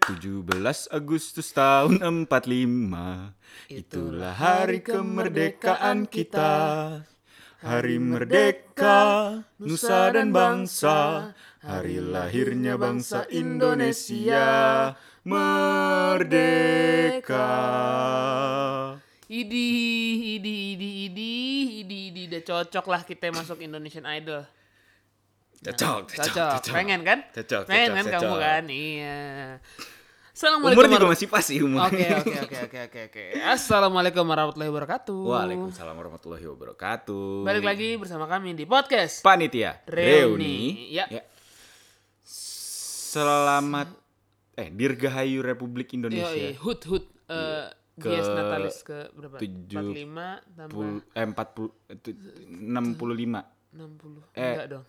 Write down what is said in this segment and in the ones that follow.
17 Agustus tahun 45 Itulah hari kemerdekaan kita. Hari merdeka Nusa dan bangsa. Hari lahirnya bangsa Indonesia. Merdeka. Idi, idi, idi, idi, idi, idi, udah cocok lah kita masuk Indonesian Idol. Cocok, cocok, Cocok, cocok. pengen kan? Cocok, pengen cocok, kan kamu cocok. kan? Iya. Umur Assalamualaikum. juga war- masih pas sih umurnya Oke, oke, oke, oke, oke, oke. Assalamualaikum warahmatullahi wabarakatuh. Waalaikumsalam warahmatullahi wabarakatuh Balik lagi bersama kami di podcast. Panitia Reuni. Ya. Selamat eh Dirgahayu Republik Indonesia. hut hut. Eh, Ke Dies Natalis ke berapa? tujuh 45 tambah eh 40 eh, tu- 65 60. Eh, Enggak dong.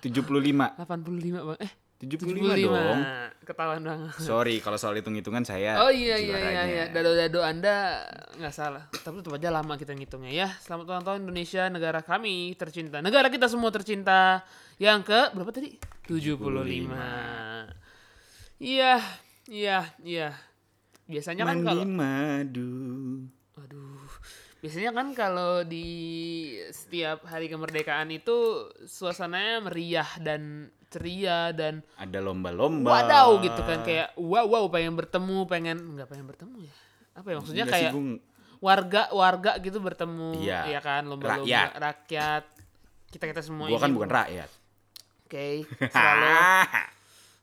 75 85 bang. Eh, 75, 75 dong. Ketahuan banget. Sorry kalau soal hitung-hitungan saya Oh iya iya iya iya. Dado-dado Anda nggak salah. Tapi tetap aja lama kita ngitungnya ya. Selamat ulang tahun Indonesia, negara kami tercinta. Negara kita semua tercinta. Yang ke berapa tadi? 75. Iya, iya, iya. Biasanya kan kalau madu. Aduh. Biasanya kan kalau di setiap hari kemerdekaan itu suasananya meriah dan ceria dan Ada lomba-lomba. wadaw gitu kan kayak wow wow pengen bertemu pengen nggak pengen bertemu ya apa ya maksudnya Enggak sih, kayak warga warga gitu bertemu Iya. ya kan lomba-lomba Rakyat. rakyat kita kita semua gua kan ini bukan rakyat. oke selalu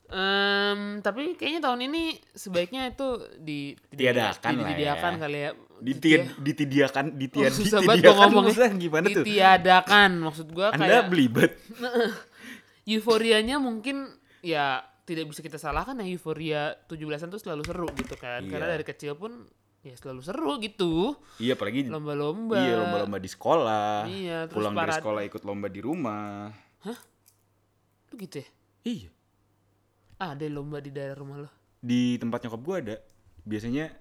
Em, tapi kayaknya tahun ini sebaiknya itu di Tiadakan di- lah ya. ditiadakan kali ya Ditiad, ditidiakan, ditiad, Oh, ngomongnya. maksudnya gimana tuh? Ditiadakan maksud gua Anda kayak belibet. euforianya mungkin ya tidak bisa kita salahkan ya euforia 17-an tuh selalu seru gitu kan. Karena Iya. dari kecil pun ya selalu seru gitu. Iya apalagi Lomba-lomba. Iya lomba-lomba di sekolah. Iya, terus Pulang dari parade. sekolah ikut lomba di rumah. Tuh gitu ya. Iya. Ada lomba di daerah rumah lo. Di tempat nyokap gue ada. Biasanya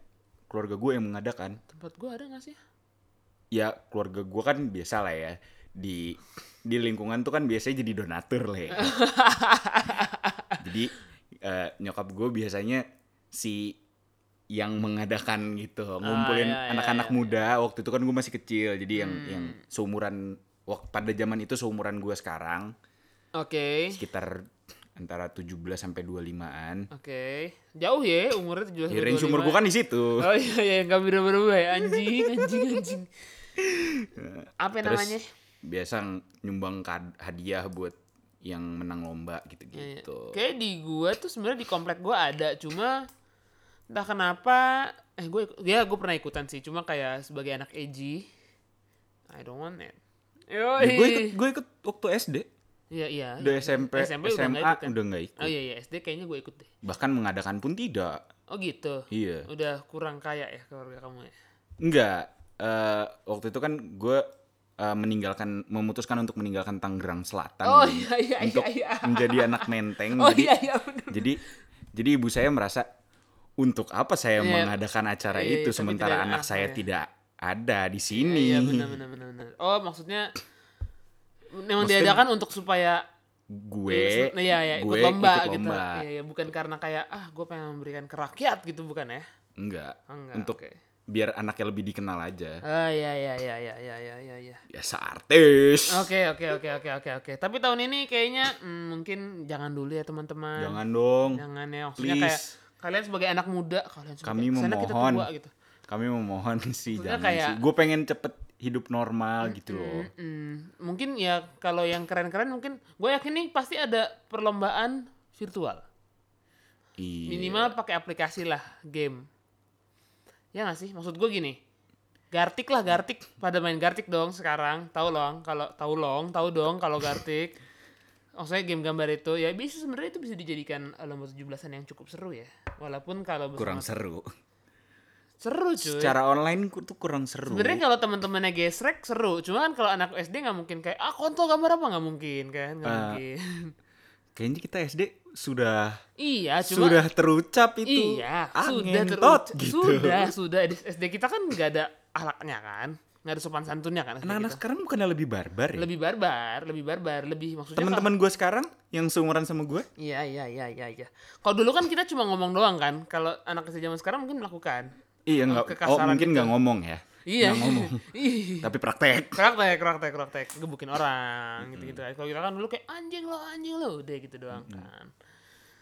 keluarga gue yang mengadakan. Tempat gua ada gak sih? Ya keluarga gue kan biasa lah ya. Di di lingkungan tuh kan biasanya jadi donatur lah ya. jadi eh, nyokap gue biasanya si yang mengadakan gitu ngumpulin iya, iya, anak-anak iya, Hmm. muda waktu itu kan gue masih kecil jadi yang yang seumuran wak- pada zaman itu seumuran gue sekarang Oke. sekitar antara 17 sampai 25-an. Oke. Jauh ya umurnya 17 Ya, range umur kan di situ. Oh iya iya enggak berubah-berubah ya anjing anjing anjing. Apa Terus namanya? biasa nyumbang hadiah buat yang menang lomba Iya, iya. gitu-gitu. Kayak di gua tuh sebenarnya di komplek gua ada, cuma entah kenapa eh gue ya gue pernah ikutan sih, cuma kayak sebagai anak edgy I don't want it. Yo, Ya, gue ikut gue ikut waktu SD. Iya iya. Udah iya. SMP, SMP udah SMA nggak ikut kan? udah nggak ikut. Oh iya iya, SD kayaknya gue ikut deh. Bahkan mengadakan pun tidak. Oh gitu. Iya. Udah kurang kaya ya keluarga kamu ya. Enggak. Eh, waktu itu kan gue eh, meninggalkan memutuskan untuk meninggalkan Tangerang Selatan Oh gitu. iya iya untuk iya iya. menjadi anak menteng. Oh jadi, iya iya bener. jadi jadi ibu saya merasa untuk apa saya Iya. mengadakan acara Iya, iya, itu tapi sementara anak saya ya. tidak ada di sini. Iya benar benar benar benar. Oh maksudnya memang Maksudnya- diadakan untuk supaya gue Iya, iya, ikut gue lomba ikut gitu. lomba. Iya, iya, bukan karena kayak ah gue pengen memberikan ke rakyat gitu bukan ya? Enggak. Oh, enggak, Untuk oke. biar anaknya lebih dikenal aja. Ah iya iya iya iya iya iya iya. Biasa artis. Oke oke oke oke oke oke. Tapi tahun ini kayaknya hmm, mungkin jangan dulu ya teman-teman. Jangan dong. Jangan ya maksudnya Please. kayak kalian sebagai anak muda kalian sebagai Kami sana kita memohon. tua gitu. Kami memohon sih Maksudnya jangan kayak- sih. Gue pengen cepet hidup normal gitu loh. Mm, mungkin ya kalau yang keren-keren mungkin gue yakin nih pasti ada perlombaan virtual. Iya. Minimal pakai aplikasi lah game. Ya gak sih? Maksud gue gini. Gartik lah Gartik pada main Gartik dong sekarang. Tahu long kalau tahu long, tahu dong kalau Gartik. Maksudnya game gambar itu ya bisa sebenarnya itu bisa dijadikan eh, lomba 17-an yang cukup seru ya. Walaupun kalau Kurang seru. Seru cuy. Secara online tuh kurang seru. Sebenarnya kalau teman-temannya gesrek seru, cuma kan kalau anak SD nggak mungkin kayak ah kontol gambar apa nggak mungkin kan, nggak Ah, mungkin. Kayaknya kita SD sudah iya, cuma sudah terucap itu. Iya, ah, sudah terucap. gitu. Sudah, sudah. SD kita kan nggak ada alatnya kan. nggak ada sopan santunnya kan Anak-anak gitu. sekarang bukannya lebih barbar ya? lebih barbar lebih barbar lebih maksudnya Teman-teman gue sekarang yang seumuran sama gue, iya iya iya iya iya kalau dulu kan kita cuma ngomong doang kan kalau anak kecil zaman sekarang mungkin melakukan iya Oh, nggak, oh mungkin gitu. nggak ngomong ya, iya nggak ngomong, Ih. tapi praktek. praktek praktek praktek gebukin orang gitu gitu kalau kita kan dulu kayak anjing lo anjing lo udah gitu doang kan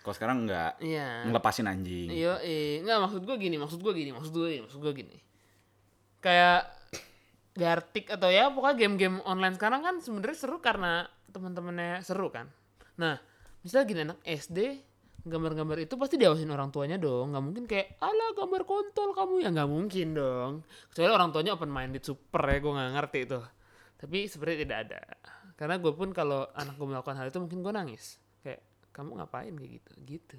Kalau sekarang nggak iya ngelepasin anjing. Iya, eh, nggak maksud gue gini, maksud gue gini, maksud gue gini, maksud gue gini. Kayak Gartic atau ya pokoknya game-game online sekarang kan sebenarnya seru karena teman-temannya seru kan. Nah, misalnya gini anak SD gambar-gambar itu pasti diawasin orang tuanya dong nggak mungkin kayak ala gambar kontol kamu ya nggak mungkin dong kecuali orang tuanya open minded super ya gue nggak ngerti itu tapi sebenarnya tidak ada karena gue pun kalau anak gue melakukan hal itu mungkin gue nangis kayak kamu ngapain kayak gitu gitu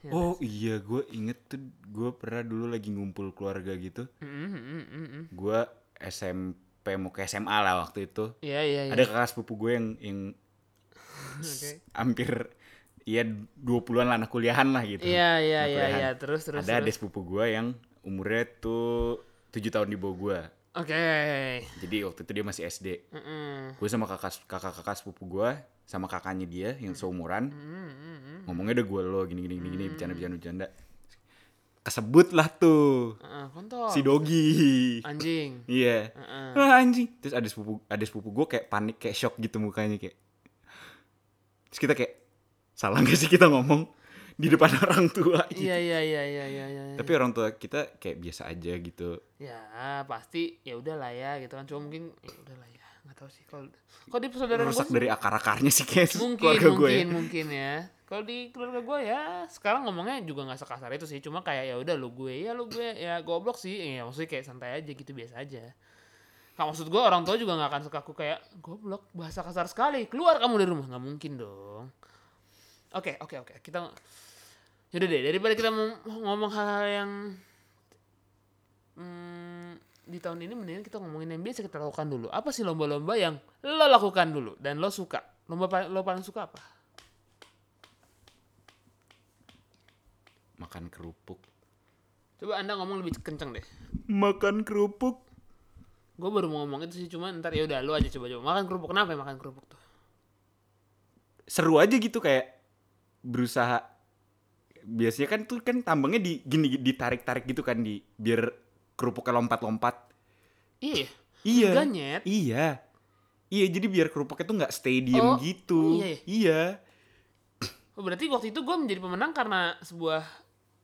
Ya, Oh iya, gue inget tuh gue pernah dulu lagi ngumpul keluarga gitu. Mm, mm, mm, mm, mm. Gue SMP mau ke SMA lah waktu itu. Iya iya iya. Ada kakak sepupu gue yang yang Oke. hampir ya 20-an lah anak kuliahan lah gitu. Iya iya iya iya terus terus. Ada terus. adik sepupu gue yang umurnya tuh 7 tahun di bawah gue. Oke. Jadi waktu itu dia masih SD. Mm-mm. Gue sama kakak kakak kakak sepupu gue sama kakaknya dia yang seumuran Mm-mm. ngomongnya udah gue lo gini gini gini gini bercanda bercanda bercanda kesebut lah tuh Heeh, kontol. si dogi Anjing. iya Heeh. Wah, anjing terus ada sepupu ada sepupu gue kayak panik kayak shock gitu mukanya kayak terus kita kayak salah gak sih kita ngomong di depan orang tua gitu. Iya iya iya iya iya iya. tapi orang tua kita kayak biasa aja gitu. Ya pasti ya udahlah ya gitu kan. Cuma mungkin ya udahlah ya nggak tahu sih kalau kalau di persaudaraan gue rusak dari akar akarnya sih kayak mungkin keluarga gue mungkin ya. mungkin ya. Kalau di keluarga gue ya sekarang ngomongnya juga nggak sekasar itu sih. Cuma kayak ya udah lu gue ya lu gue ya goblok sih. Ya maksudnya kayak santai aja gitu biasa aja. Kak maksud gue orang tua juga nggak akan sekaku kayak goblok bahasa kasar sekali. Keluar kamu dari rumah. Nggak mungkin dong oke oke oke. Kita yaudah deh daripada kita ngomong hal-hal yang hmm, di tahun ini mendingan kita ngomongin yang biasa kita lakukan dulu. Apa sih lomba-lomba yang lo lakukan dulu dan lo suka? Lomba lo paling suka apa? Makan kerupuk. Coba anda ngomong lebih kenceng deh. Makan kerupuk? Gue baru mau ngomong itu sih cuma ntar ya udah lo aja coba coba makan kerupuk kenapa ya makan kerupuk tuh? Seru aja gitu kayak berusaha biasanya kan tuh kan tambangnya di gini ditarik tarik gitu kan di biar kerupuknya lompat lompat iya iya Ganyet. iya. Iya jadi biar kerupuknya tuh nggak stay diem Oh, gitu. iya ya? iya. Oh, berarti waktu itu gue menjadi pemenang karena sebuah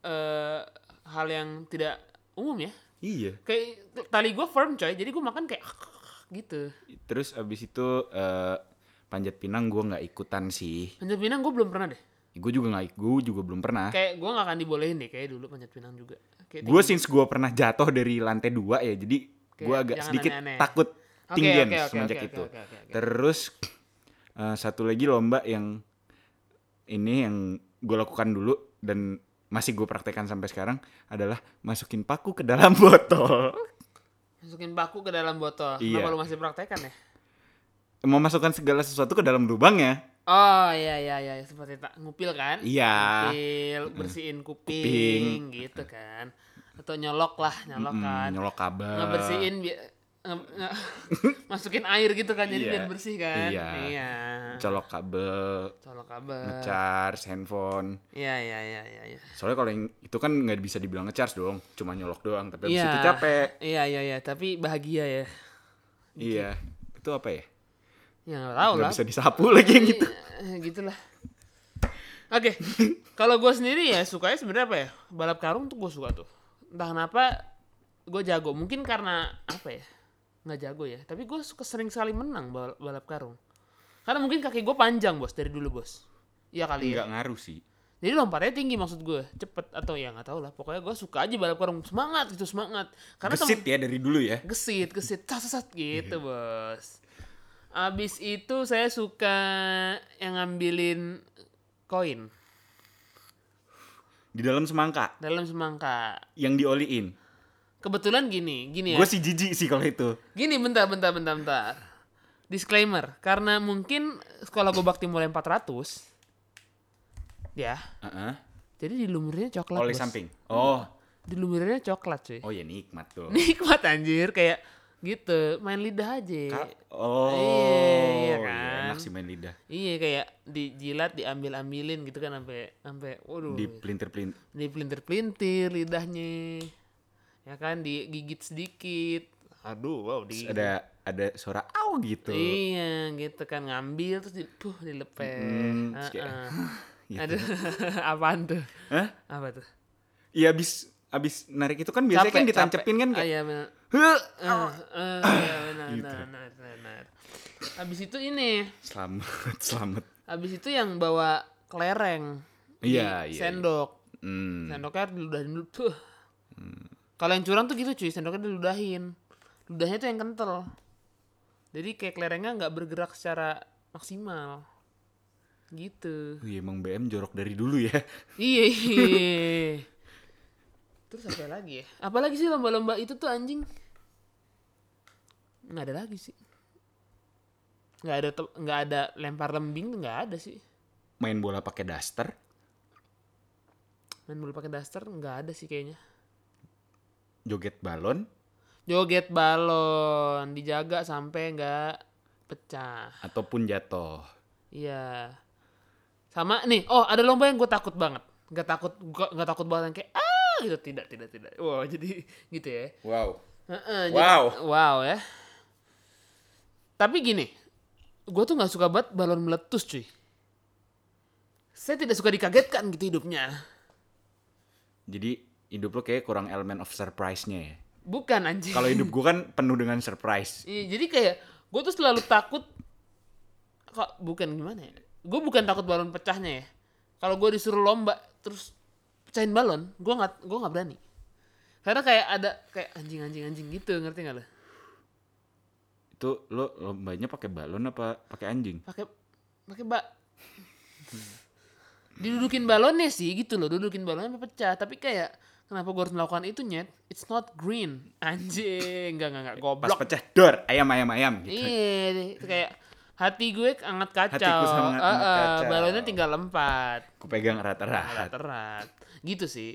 eh, hal yang tidak umum ya. Iya. Kayak tali gue firm coy. Jadi gue makan kayak gitu. Terus abis itu eh, panjat pinang gue nggak ikutan sih. Panjat pinang gue belum pernah deh gue juga nggak gue juga belum pernah. Kayak gue gak akan dibolehin deh kayak dulu panjat pinang juga. Gue since gue pernah jatuh dari lantai dua ya jadi gue agak sedikit aneh-aneh. takut Oke, tinggian oke, oke, semenjak oke, itu. oke, oke, oke. terus eh, satu lagi lomba yang ini yang gue lakukan dulu dan masih gue praktekkan sampai sekarang adalah masukin paku ke dalam botol. Masukin baku ke dalam botol. Iya. kenapa lu masih praktekan ya? Memasukkan segala sesuatu ke dalam lubangnya Oh iya iya iya seperti tak ngupil kan? Iya. Ngupil, bersihin kuping, Kuping. gitu kan. Atau nyolok lah, nyolok Mm, kan. nyolok kabel Ngebersihin bi- nge- nge- masukin air gitu kan jadi Iya. biar bersih kan. Iya. Iya. colok kabel Colok kabel. ngecharge handphone Iya iya iya iya iya. soalnya kalau yang itu kan nggak bisa dibilang ngecharge dong cuma nyolok doang tapi Iya. itu capek Iya iya iya, tapi bahagia ya. iya itu apa ya Ya nggak tahu nggak lah. bisa disapu lagi yang gitu Eh, gitulah. Oke, kalau gue sendiri ya sukanya sebenarnya apa ya? Balap karung tuh gue suka tuh. Entah kenapa gue jago. Mungkin karena apa ya? Nggak jago ya. Tapi gue suka sering sekali menang bal- balap karung. Karena mungkin kaki gue panjang bos dari dulu bos. Iya kali ya. nggak ngaruh sih Jadi lompatnya tinggi maksud gue, cepet atau ya nggak tahu lah. Pokoknya gue suka aja balap karung, semangat gitu semangat. Karena gesit ya dari dulu ya gesit gesit sat sat, sat, gitu Iya. bos abis itu saya suka yang ngambilin koin. Di dalam semangka? Dalam semangka. Yang dioliin? Kebetulan gini gini ya. Gue sih jijik sih kalau itu. Gini bentar bentar bentar bentar. Disclaimer karena mungkin sekolah gue bakti mulai 400 ya. Heeh. jadi dilumurinnya coklat oli bos. samping? Oh. Dilumurinnya coklat cuy. Oh ya nikmat tuh. Nikmat anjir kayak gitu. Main lidah aja. Ka- oh, Iya, iya iya, kan? enak sih main lidah. iya kayak dijilat diambil ambilin gitu kan sampai sampai waduh Di pelintir-pelintir. dipelintir pelintir lidahnya ya kan digigit sedikit aduh wow di Ada ada suara au gitu. iya gitu kan ngambil terus di, puh dilepet Hmm, kayak, Heeh. gitu. aduh apaan tuh Hah? apa tuh Iya abis abis narik itu kan biasanya kan Capek, ditancepin kan capek. Ah, kayak iya benar "Huh!" Eh, eh, iya benar Gitu. benar benar benar habis itu ini Selamat, selamat. habis itu yang bawa kelereng Iya, di iya, sendok Hmm. sendoknya diludahin dulu tuh kalau yang curang tuh gitu cuy sendoknya diludahin ludahnya tuh yang kental jadi kayak kelerengnya nggak bergerak secara maksimal gitu Wih, emang BM jorok dari dulu ya. iya iya. terus apa lagi ya? Apalagi sih lomba-lomba itu tuh anjing? Nggak ada lagi sih. Nggak ada nggak ada lempar lembing tuh nggak ada sih. Main bola pakai daster. main bola pakai daster nggak ada sih kayaknya. Joget balon? Joget balon dijaga sampai nggak pecah. Ataupun jatuh. iya. Sama nih oh ada lomba yang gue takut banget. Nggak takut nggak takut banget yang kayak ah gitu tidak tidak tidak wow jadi gitu ya Wow. Heeh, jadi- Wow. wow ya tapi gini gue tuh nggak suka banget balon meletus cuy saya tidak suka dikagetkan gitu hidupnya Jadi hidup lo kayak kurang elemen of surprise-nya ya. bukan anjing Kalau hidup gua kan penuh dengan surprise. Iya, jadi kayak gue tuh selalu takut kok bukan gimana ya? Gue bukan takut balon pecahnya ya. Kalau gue disuruh lomba terus pecahin balon, gue nggak gue nggak berani. Karena kayak ada kayak anjing anjing anjing gitu, ngerti nggak lo? Itu lo lombanya pakai balon apa pakai anjing? Pakai pakai bak didudukin balonnya sih gitu loh, dudukin balonnya pecah. Tapi kayak kenapa gue harus melakukan itu nyet? It's not green, anjing, nggak nggak nggak Pas goblok. pecah dor ayam ayam ayam gitu. Iya, kayak hati gue sangat kacau. Hatiku sangat Eh, eh, kacau. balonnya tinggal empat, Ku pegang rata-rata. terat. Gitu sih.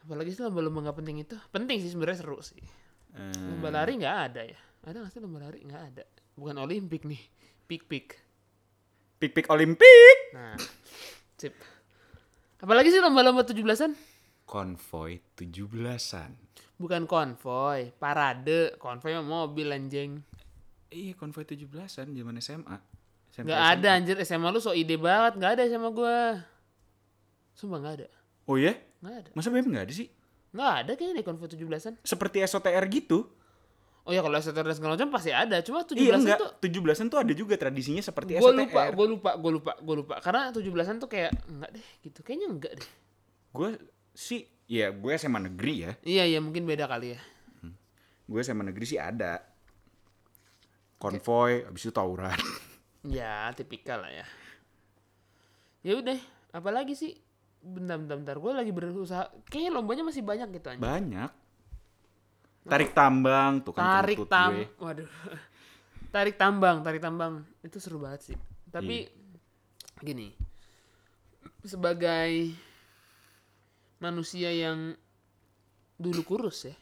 Apalagi sih lomba-lomba nggak penting itu. Penting sih sebenarnya seru sih. Eh, Lomba lari nggak ada ya? Ada nggak sih lomba lari? Nggak ada. Bukan Olimpik nih. Pik pik. Pik-pik Olimpik. Nah, sip. Apalagi sih lomba-lomba 17-an? Konvoy 17-an. Bukan konvoy, parade. Konvoy mobil anjing. Iya, konvoy 17-an zaman SMA. SMP, Nggak ada anjir SMA lu so ide banget. Nggak ada SMA gua. Sumpah nggak ada. Oh iya? Nggak ada. Masa BM nggak ada sih? Nggak ada kayaknya deh konvoy 17-an. Seperti SOTR gitu. Oh ya kalau SOTR dan segala macam pasti ada. Cuma 17-an Iya enggak, tuh 17-an tuh ada juga tradisinya seperti gue SOTR. lupa, gue lupa, gue lupa, gue lupa. Karena 17-an tuh kayak enggak deh gitu. Kayaknya enggak deh. Gue sih, ya gue SMA negeri ya. Iya iya mungkin beda kali ya. Gue SMA negeri sih ada. Konvoy, abis itu tawuran. Ya tipikal lah ya. Ya udah, apalagi sih? Bentar bentar bentar. Gue lagi berusaha. Kayaknya lombanya masih banyak gitu aja. Banyak. Tarik tambang tuh kan Tarik tam, gue. waduh. tarik tambang, tarik tambang itu seru banget sih. Tapi gini, sebagai manusia yang dulu kurus ya,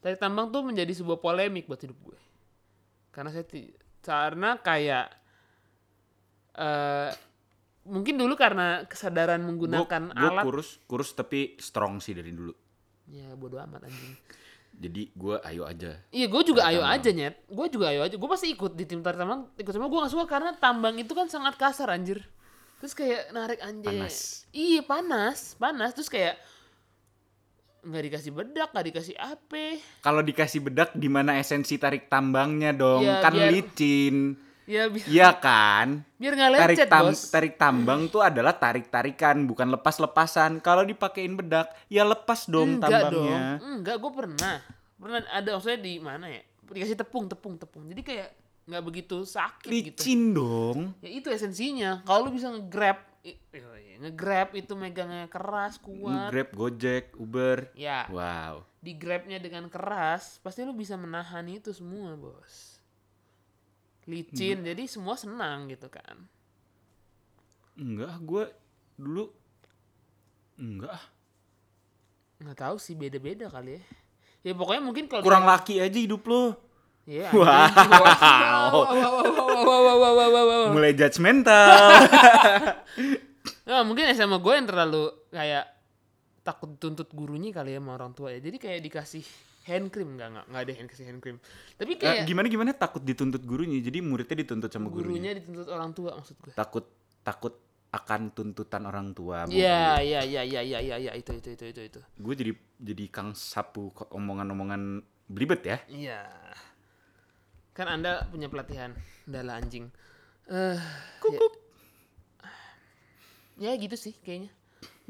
tarik tambang tuh menjadi sebuah polemik buat hidup gue. Karena saya ti- karena kayak eh mungkin dulu karena kesadaran menggunakan gue alat kurus, kurus tapi strong sih dari dulu. ya bodo amat anjing. Jadi gue ayo aja. Iya, gue juga ayo aja nyet. Gue juga ayo aja. Gue pasti ikut di tim tarik tambang. Ikut sama gue gak suka karena tambang itu kan sangat kasar anjir. Terus kayak narik anjir. Panas. Iya panas, panas. Terus kayak nggak dikasih bedak, nggak dikasih apa. Kalau dikasih bedak di mana esensi tarik tambangnya dong? Ya, kan biar- licin. Ya biar, Iya kan? biar nggak tarik lecet tam- bos. tarik tambang tuh adalah tarik tarikan bukan lepas lepasan kalau dipakein bedak ya lepas dong Enggak dong. tambangnya Enggak, gue pernah. Pernah ada maksudnya di mana ya? Dikasih tepung, tepung, tepung. Jadi kayak nggak begitu sakit gitu. licin dong Ya itu esensinya. Kalau lu bisa nge-grab, iya, nge-grab itu megangnya keras, kuat. grab gojek uber Ya. wow di grabnya dengan keras pasti lu bisa menahan itu semua bos licin jadi semua senang gitu kan enggak gue dulu enggak ah. nggak tahu sih beda-beda kali ya ya Ya pokoknya mungkin kalau Kurang laki aja hidup lo. Iya. Wow. Wow, wow, wow, wow, wow, wow, wow, wow, wow. Mulai judgmental. Nah, mungkin SMA gue yang terlalu kayak takut dituntut gurunya kali ya sama orang tua ya. Jadi kayak dikasih hand cream enggak enggak enggak ada hand kasih hand cream. Tapi Eh, kayak gimana gimana takut dituntut gurunya. Jadi muridnya dituntut sama gurunya. gurunya dituntut orang tua maksud gue. Takut takut akan tuntutan orang tua. Iya, iya, iya, iya, iya, iya, iya, itu, itu, itu, itu, itu. Gue jadi jadi kang sapu omongan-omongan belibet ya. Iya. Kan Anda punya pelatihan adalah anjing. Eh, ya. Ya gitu sih kayaknya.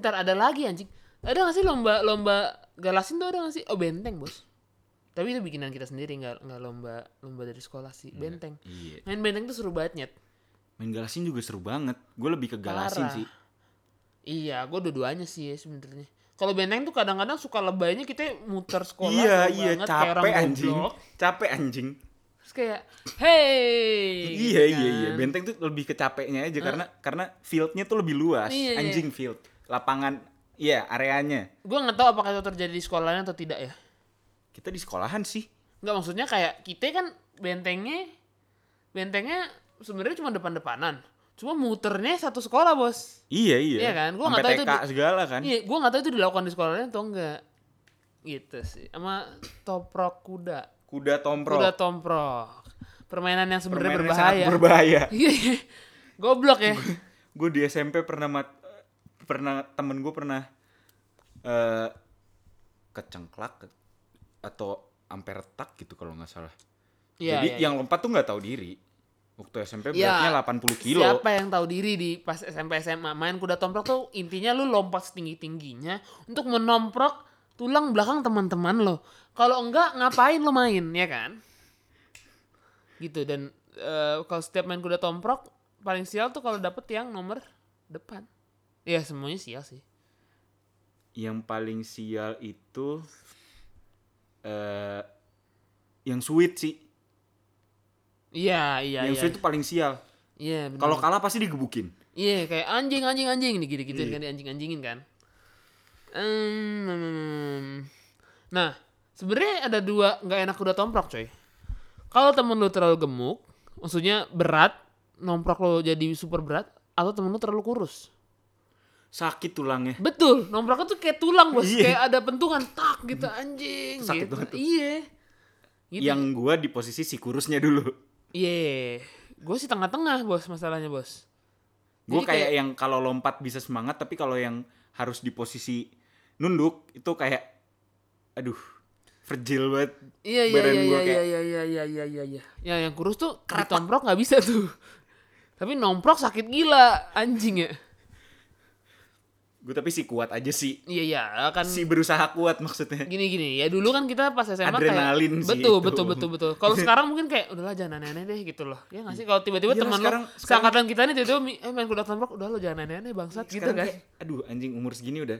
Ntar ada lagi anjing. Ada gak sih lomba lomba galasin tuh ada gak sih? Oh benteng bos. Tapi itu bikinan kita sendiri nggak nggak lomba lomba dari sekolah sih benteng. Iya. Main benteng tuh seru banget nyet. Main galasin juga seru banget. Gue lebih ke galasin Parah. sih. Iya, gue dua-duanya sih ya sebenarnya. Kalau benteng tuh kadang-kadang suka lebaynya kita muter sekolah. iya iya banget, capek anjing. Capek anjing. Terus kayak, hey. iya gitu iya iya. kan. Benteng tuh lebih ke capeknya aja karena karena fieldnya tuh lebih luas. Iya, iya. anjing field. Lapangan iya areanya. Gue nggak tahu apakah itu terjadi di sekolahnya atau tidak ya. Kita di sekolahan sih. Nggak maksudnya kayak kita kan bentengnya, bentengnya sebenarnya cuma depan-depanan. Cuma muternya satu sekolah bos. Iya iya. Iya kan? Gua Sampai nggak tahu itu di- segala kan. Iya, gue nggak tahu itu dilakukan di sekolahnya atau enggak. Gitu sih. Sama toprok kuda. Kuda tomprok. Kuda tomprok. Permainan yang sebenarnya sangat berbahaya. berbahaya. Iya, iya. Goblok ya. gue di SMP pernah mat, pernah temen gue pernah eh kecengklak atau ampe retak gitu kalau nggak salah. Iya, Jadi iya, yang lompat tuh nggak tahu diri. Waktu SMP Ya, beratnya 80 kilo. Siapa yang tahu diri di pas SMP SMA main kuda tomprok tuh intinya lu lompat setinggi tingginya untuk menomprok tulang belakang teman-teman lo. Kalau enggak ngapain lo main ya kan? Gitu dan eh, kalau setiap main kuda tomprok paling sial tuh kalau dapet yang nomor depan. Ya semuanya sial sih. Yang paling sial itu eh yang sweet sih. Iya iya yang iya. sweet itu paling sial. Iya. Kalau kalah pasti digebukin. Iya kayak anjing anjing anjing gitu gitu Iya. kan anjing anjingin kan. Ehm, nah sebenarnya ada dua nggak enak kuda tomprok coy. Kalau temen lu terlalu gemuk, maksudnya berat, nomprok lo jadi super berat, atau temen lu terlalu kurus. Sakit tulangnya. Betul, nomproknya tuh kayak tulang bos, Iya. kayak ada pentungan tak gitu anjing. Sakit gitu. banget tuh. Iya. Gitu. Yang gua di posisi si kurusnya dulu. Iya, gue sih tengah-tengah bos masalahnya bos. Gue Jadi kayak, yang kalau lompat bisa semangat tapi kalau yang harus di posisi nunduk itu kayak aduh fragile banget Iya iya badan iya gua iya kayak- iya iya iya iya iya iya. Ya yang kurus tuh ditomprok nggak bisa tuh. Tapi nomprok sakit gila anjing ya. gue tapi sih kuat aja sih Iya iya kan si berusaha kuat maksudnya gini gini ya dulu kan kita pas SMA Adrenalin kayak sih betul itu. betul betul betul. Kalau sekarang mungkin kayak udahlah jangan aneh-aneh deh gitu loh. Ya nggak sih kalau tiba-tiba Iya, teman lo sekarang- seangkatan kita nih tiba-tiba eh main kuda tomprok udah lo jangan aneh-aneh bangsat gitu Sekarang kan. kayak, aduh anjing umur segini udah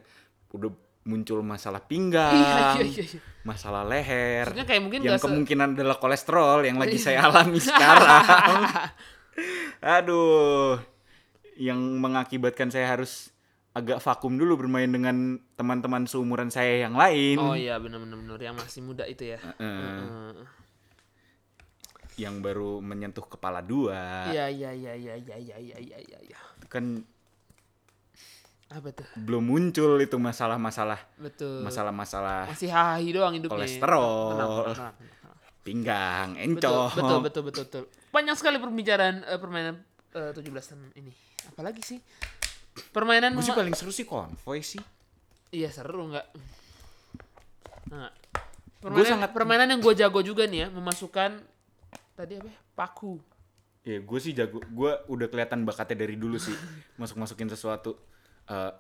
udah muncul masalah iya, pinggang, iya, iya, iya. masalah leher, kayak mungkin yang kemungkinan adalah kolesterol yang lagi saya iya. alami sekarang. Aduh, yang mengakibatkan saya harus agak vakum dulu bermain dengan teman-teman seumuran saya yang lain. Oh iya, benar-benar yang masih muda itu ya. Uh -uh. Yang baru menyentuh kepala dua. Iya, iya, iya, iya, iya, iya, iya, iya. Kan apa tuh? belum muncul itu masalah-masalah Betul. masalah-masalah masih hahi doang hidupnya. Kolesterol. Tenang, tenang, tenang, tenang. pinggang Betul, encok betul, betul, betul, betul. Banyak sekali perbicaraan eh, permainan eh, 17-an ini. Apalagi sih? Permainan gue sih paling seru sih konvoy sih Iya seru nggak? Nah, Gua permainan, sangat- permainan yang gue jago juga nih ya, memasukkan tadi apa? ya? Paku. Ya gue sih jago, gue udah kelihatan bakatnya dari dulu sih masuk masukin sesuatu. Eh,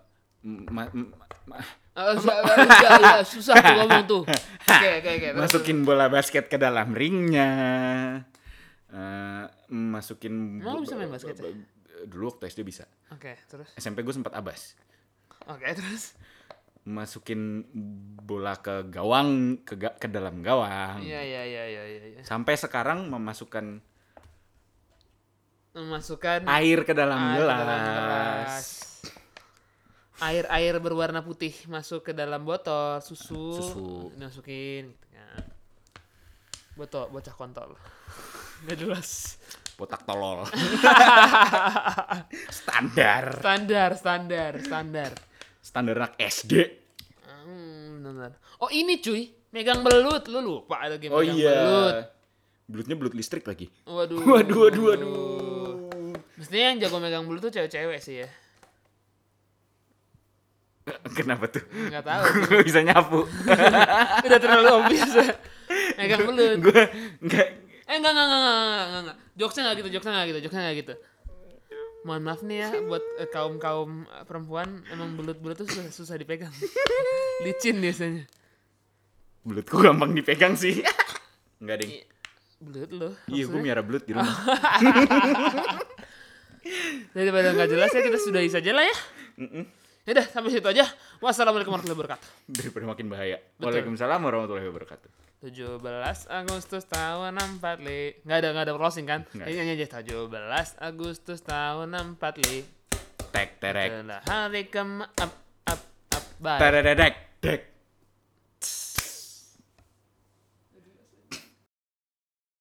ma- ma- ma- susah, ya, susah tuh ngomong tuh. Oke, oke, oke. terus, masukin bola basket ke dalam ringnya, Eh, masukin. Emang bisa main basket ya? Dulu waktu SD bisa. Oke, terus. SMP gue sempat abas. Oke, terus. Masukin bola ke gawang, ke ga- ke dalam gawang. Iya, iya, iya, iya, iya. iya. Sampai sekarang memasukkan Memasukkan air ke dalam air ke gelas. dalam gelas. Air-air berwarna putih masuk ke dalam botol, susu, Susu. dimasukin gitu Betul, bocah kontol. Gak jelas. Botak tolol. Standar. Standar, standar, standar. Standar anak SD. Hmm, benar. Oh ini cuy, megang belut. Lu lupa ada game Oh megang iya. belut. Belutnya belut listrik lagi. Waduh. Waduh, waduh, waduh. Mestinya yang jago megang belut tuh cewek-cewek sih ya. Kenapa tuh? Nggak tahu. Bisa nyapu. Udah terlalu obvious ya. Megang belut. Gue enggak Eh enggak enggak enggak enggak enggak, enggak. Jokesnya enggak gitu, jokesnya enggak gitu, jokesnya enggak gitu. Mohon maaf nih ya buat eh, kaum-kaum eh, perempuan emang belut-belut tuh susah, susah dipegang. Licin biasanya. belutku gampang dipegang sih. Enggak, Ding. Belut loh. Iya, gue miara belut di rumah. Daripada enggak jelas ya kita sudahi saja lah ya. Yaudah sampai situ aja. Wassalamualaikum warahmatullahi wabarakatuh. Daripada makin bahaya. Waalaikumsalam warahmatullahi wabarakatuh. 17 Agustus tahun 45 Nggak ada, nggak ada closing kan? Ini aja 17 Agustus tahun 45 Tek terek. Hari ke up, up, up, bye Teredek. Dek.